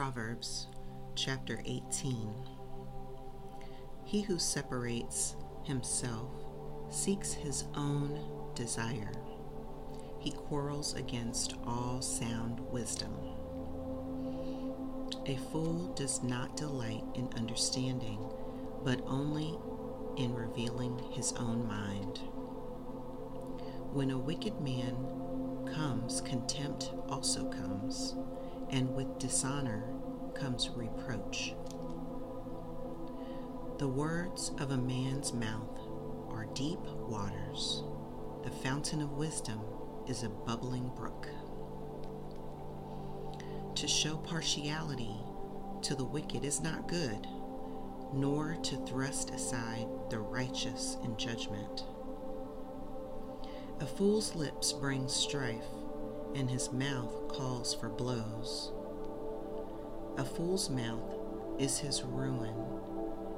Proverbs chapter 18 He who separates himself seeks his own desire. He quarrels against all sound wisdom. A fool does not delight in understanding, but only in revealing his own mind. When a wicked man comes, contempt also comes, and with dishonor comes reproach. The words of a man's mouth are deep waters. The fountain of wisdom is a bubbling brook. To show partiality to the wicked is not good, nor to thrust aside the righteous in judgment. A fool's lips bring strife, and his mouth calls for blows. A fool's mouth is his ruin,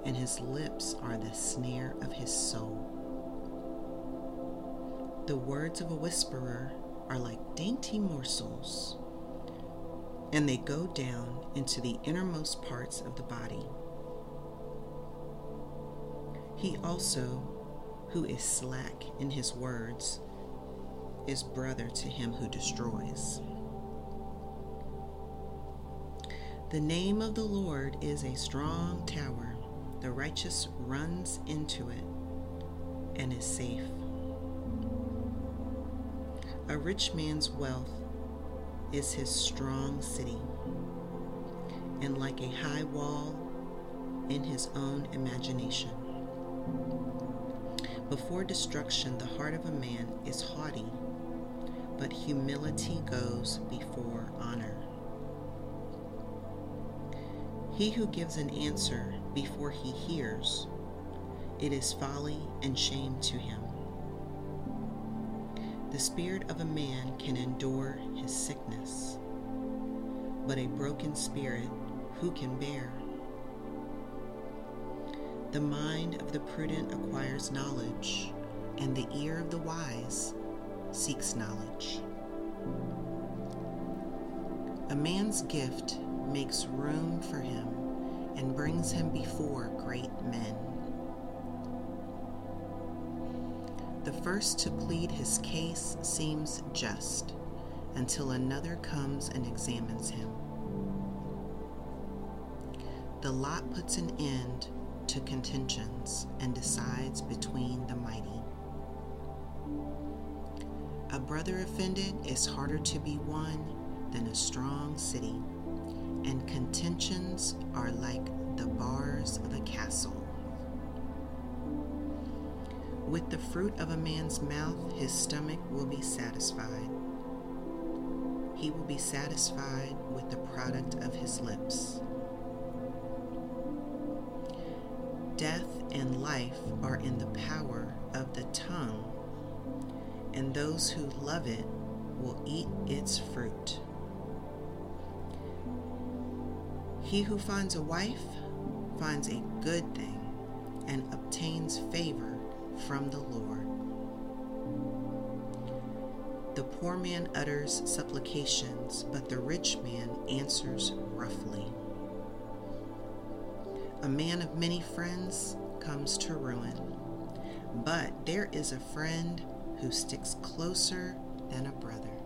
and his lips are the snare of his soul. The words of a whisperer are like dainty morsels, and they go down into the innermost parts of the body. He also, who is slack in his words, is brother to him who destroys. The name of the Lord is a strong tower. The righteous runs into it and is safe. A rich man's wealth is his strong city, and like a high wall in his own imagination. Before destruction, the heart of a man is haughty, but humility goes before honor. He who gives an answer before he hears, it is folly and shame to him. The spirit of a man can endure his sickness, but a broken spirit who can bear? The mind of the prudent acquires knowledge, and the ear of the wise seeks knowledge. A man's gift makes room for him and brings him before great men. The first to plead his case seems just until another comes and examines him. The lot puts an end to contentions and decides between brother offended is harder to be won than a strong city and contentions are like the bars of a castle. With the fruit of a man's mouth, his stomach will be satisfied. He will be satisfied with the product of his lips. Death and life are in the power of the tongue, and those who love it will eat its fruit. He who finds a wife finds a good thing and obtains favor from the Lord. The poor man utters supplications, but the rich man answers roughly. A man of many friends comes to ruin, but there is a friend who sticks closer than a brother.